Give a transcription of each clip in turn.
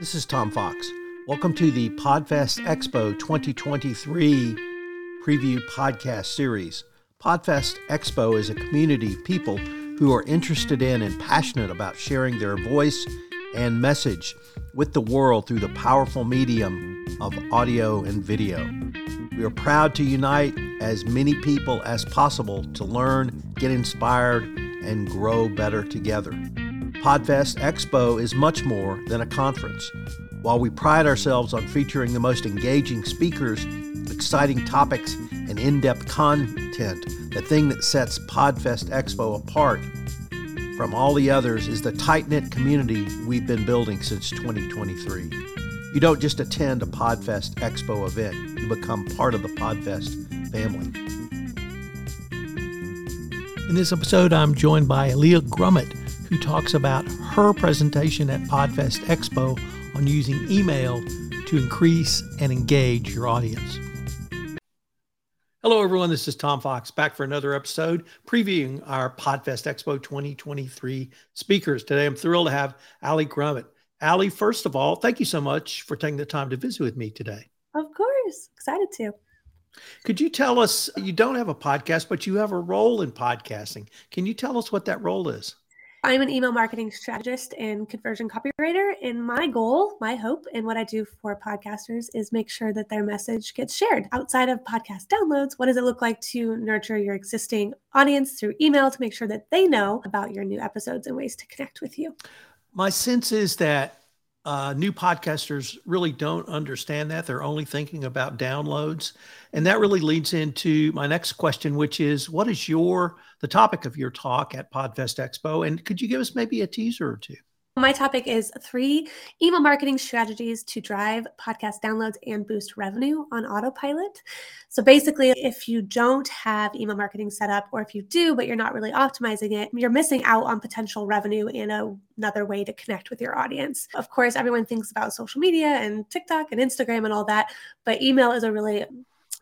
This is Tom Fox. Welcome to the Podfest Expo 2023 preview podcast series. Podfest Expo is a community of people who are interested in and passionate about sharing their voice and message with the world through the powerful medium of audio and video. We are proud to unite as many people as possible to learn, get inspired, and grow better together. Podfest Expo is much more than a conference. While we pride ourselves on featuring the most engaging speakers, exciting topics, and in depth content, the thing that sets Podfest Expo apart from all the others is the tight knit community we've been building since 2023. You don't just attend a Podfest Expo event, you become part of the Podfest family. In this episode, I'm joined by Leah Grummet who talks about her presentation at Podfest Expo on using email to increase and engage your audience. Hello, everyone. This is Tom Fox back for another episode previewing our Podfest Expo 2023 speakers. Today, I'm thrilled to have Ali Grummet. Ali, first of all, thank you so much for taking the time to visit with me today. Of course. Excited to. Could you tell us, you don't have a podcast, but you have a role in podcasting. Can you tell us what that role is? I'm an email marketing strategist and conversion copywriter. And my goal, my hope, and what I do for podcasters is make sure that their message gets shared outside of podcast downloads. What does it look like to nurture your existing audience through email to make sure that they know about your new episodes and ways to connect with you? My sense is that uh, new podcasters really don't understand that. They're only thinking about downloads. And that really leads into my next question, which is what is your the topic of your talk at Podfest Expo? And could you give us maybe a teaser or two? My topic is three email marketing strategies to drive podcast downloads and boost revenue on autopilot. So basically, if you don't have email marketing set up, or if you do, but you're not really optimizing it, you're missing out on potential revenue in a, another way to connect with your audience. Of course, everyone thinks about social media and TikTok and Instagram and all that, but email is a really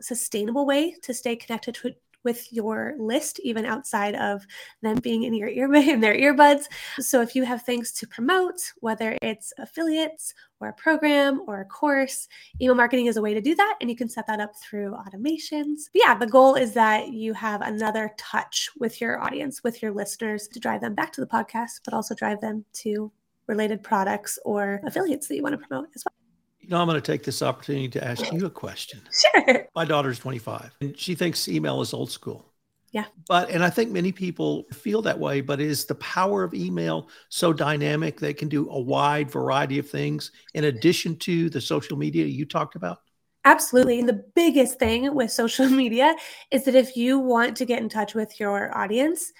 sustainable way to stay connected to, with your list, even outside of them being in your in their earbuds. So if you have things to promote, whether it's affiliates or a program or a course, email marketing is a way to do that. And you can set that up through automations. But yeah, the goal is that you have another touch with your audience, with your listeners to drive them back to the podcast, but also drive them to related products or affiliates that you want to promote as well. You know, I'm going to take this opportunity to ask you a question. Sure. My daughter's 25 and she thinks email is old school. Yeah. But, and I think many people feel that way, but is the power of email so dynamic that it can do a wide variety of things in addition to the social media you talked about? Absolutely. And the biggest thing with social media is that if you want to get in touch with your audience,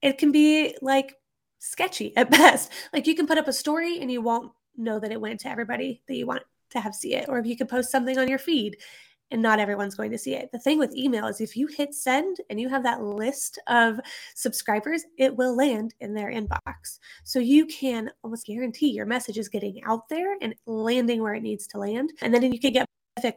it can be like sketchy at best. Like you can put up a story and you won't know that it went to everybody that you want to have see it. Or if you could post something on your feed and not everyone's going to see it. The thing with email is if you hit send and you have that list of subscribers, it will land in their inbox. So you can almost guarantee your message is getting out there and landing where it needs to land. And then you can get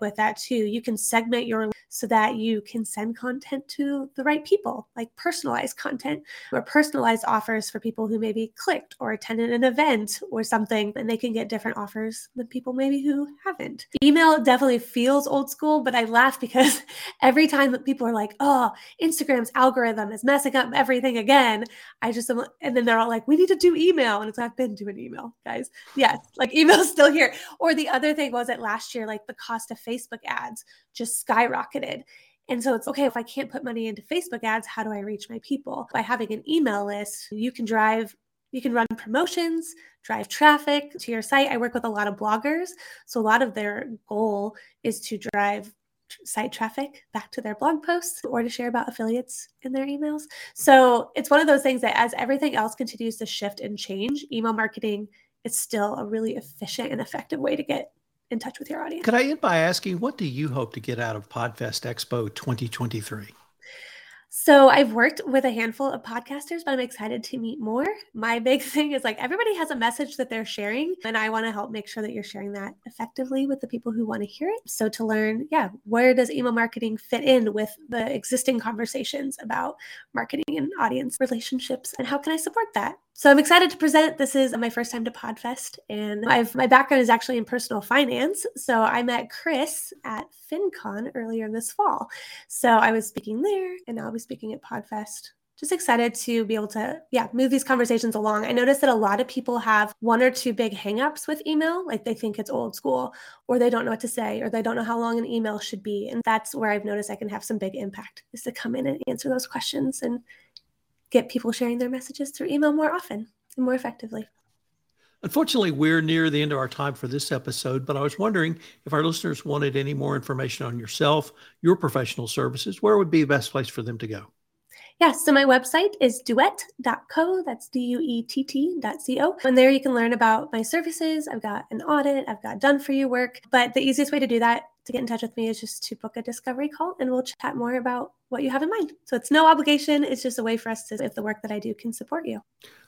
with that too. You can segment your so that you can send content to the right people, like personalized content or personalized offers for people who maybe clicked or attended an event or something, and they can get different offers than people maybe who haven't. Email definitely feels old school, but I laugh because every time that people are like, oh, Instagram's algorithm is messing up everything again, I just and then they're all like, we need to do email. And it's, I've been doing email, guys. Yes, like email's still here. Or the other thing was that last year, like the cost of Facebook ads just skyrocketed. And so it's okay if I can't put money into Facebook ads, how do I reach my people? By having an email list, you can drive you can run promotions, drive traffic to your site. I work with a lot of bloggers. So a lot of their goal is to drive site traffic back to their blog posts or to share about affiliates in their emails. So it's one of those things that as everything else continues to shift and change, email marketing is still a really efficient and effective way to get in touch with your audience. Could I end by asking, what do you hope to get out of Podfest Expo 2023? So I've worked with a handful of podcasters, but I'm excited to meet more. My big thing is like everybody has a message that they're sharing, and I want to help make sure that you're sharing that effectively with the people who want to hear it. So to learn, yeah, where does email marketing fit in with the existing conversations about marketing and audience relationships, and how can I support that? So I'm excited to present. This is my first time to Podfest, and I've, my background is actually in personal finance. So I met Chris at FinCon earlier this fall. So I was speaking there, and now I'll be speaking at Podfest just excited to be able to yeah move these conversations along i noticed that a lot of people have one or two big hangups with email like they think it's old school or they don't know what to say or they don't know how long an email should be and that's where i've noticed i can have some big impact is to come in and answer those questions and get people sharing their messages through email more often and more effectively Unfortunately, we're near the end of our time for this episode, but I was wondering if our listeners wanted any more information on yourself, your professional services, where would be the best place for them to go? Yeah, so my website is duett.co. That's D U E T T.co. And there you can learn about my services. I've got an audit, I've got done for you work. But the easiest way to do that, to get in touch with me, is just to book a discovery call and we'll chat more about what you have in mind. So it's no obligation. It's just a way for us to, if the work that I do can support you.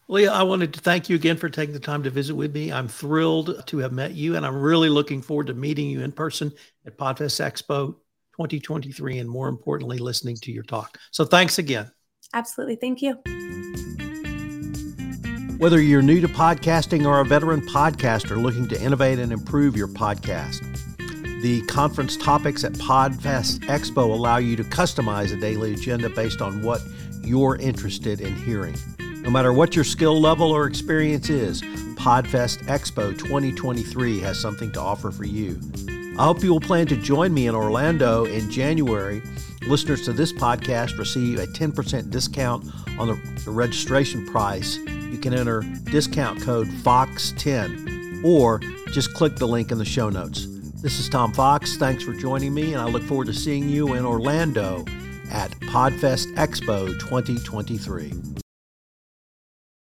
Leah, I wanted to thank you again for taking the time to visit with me. I'm thrilled to have met you, and I'm really looking forward to meeting you in person at Podfest Expo 2023, and more importantly, listening to your talk. So thanks again. Absolutely. Thank you. Whether you're new to podcasting or a veteran podcaster looking to innovate and improve your podcast, the conference topics at Podfest Expo allow you to customize a daily agenda based on what you're interested in hearing. No matter what your skill level or experience is, Podfest Expo 2023 has something to offer for you. I hope you will plan to join me in Orlando in January Listeners to this podcast receive a 10% discount on the, registration price. You can enter discount code FOX10 or just click the link in the show notes. This is Tom Fox. Thanks for joining me, and I look forward to seeing you in Orlando at Podfest Expo 2023.